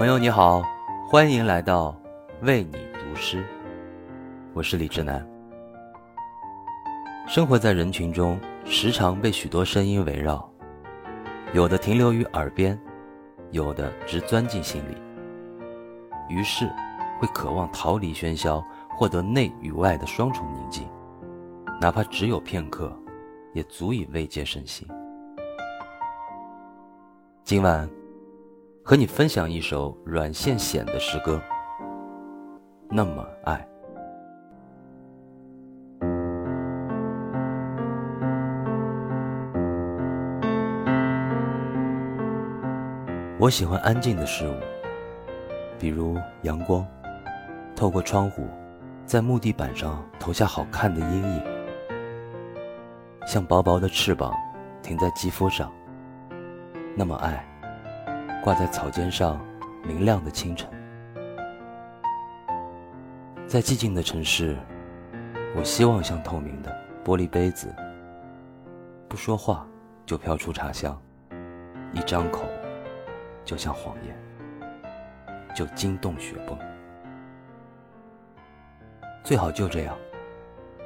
朋友你好，欢迎来到为你读诗，我是李志南。生活在人群中，时常被许多声音围绕，有的停留于耳边，有的直钻进心里，于是会渴望逃离喧嚣，获得内与外的双重宁静，哪怕只有片刻，也足以慰藉身心。今晚。和你分享一首阮线显的诗歌，那么爱。我喜欢安静的事物，比如阳光，透过窗户，在木地板上投下好看的阴影，像薄薄的翅膀，停在肌肤上。那么爱。挂在草尖上，明亮的清晨，在寂静的城市，我希望像透明的玻璃杯子，不说话就飘出茶香，一张口就像谎言，就惊动雪崩。最好就这样，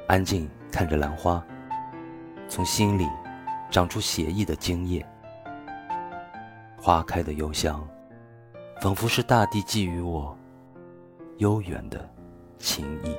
安静看着兰花，从心里长出写意的茎叶。花开的幽香，仿佛是大地寄予我悠远的情意。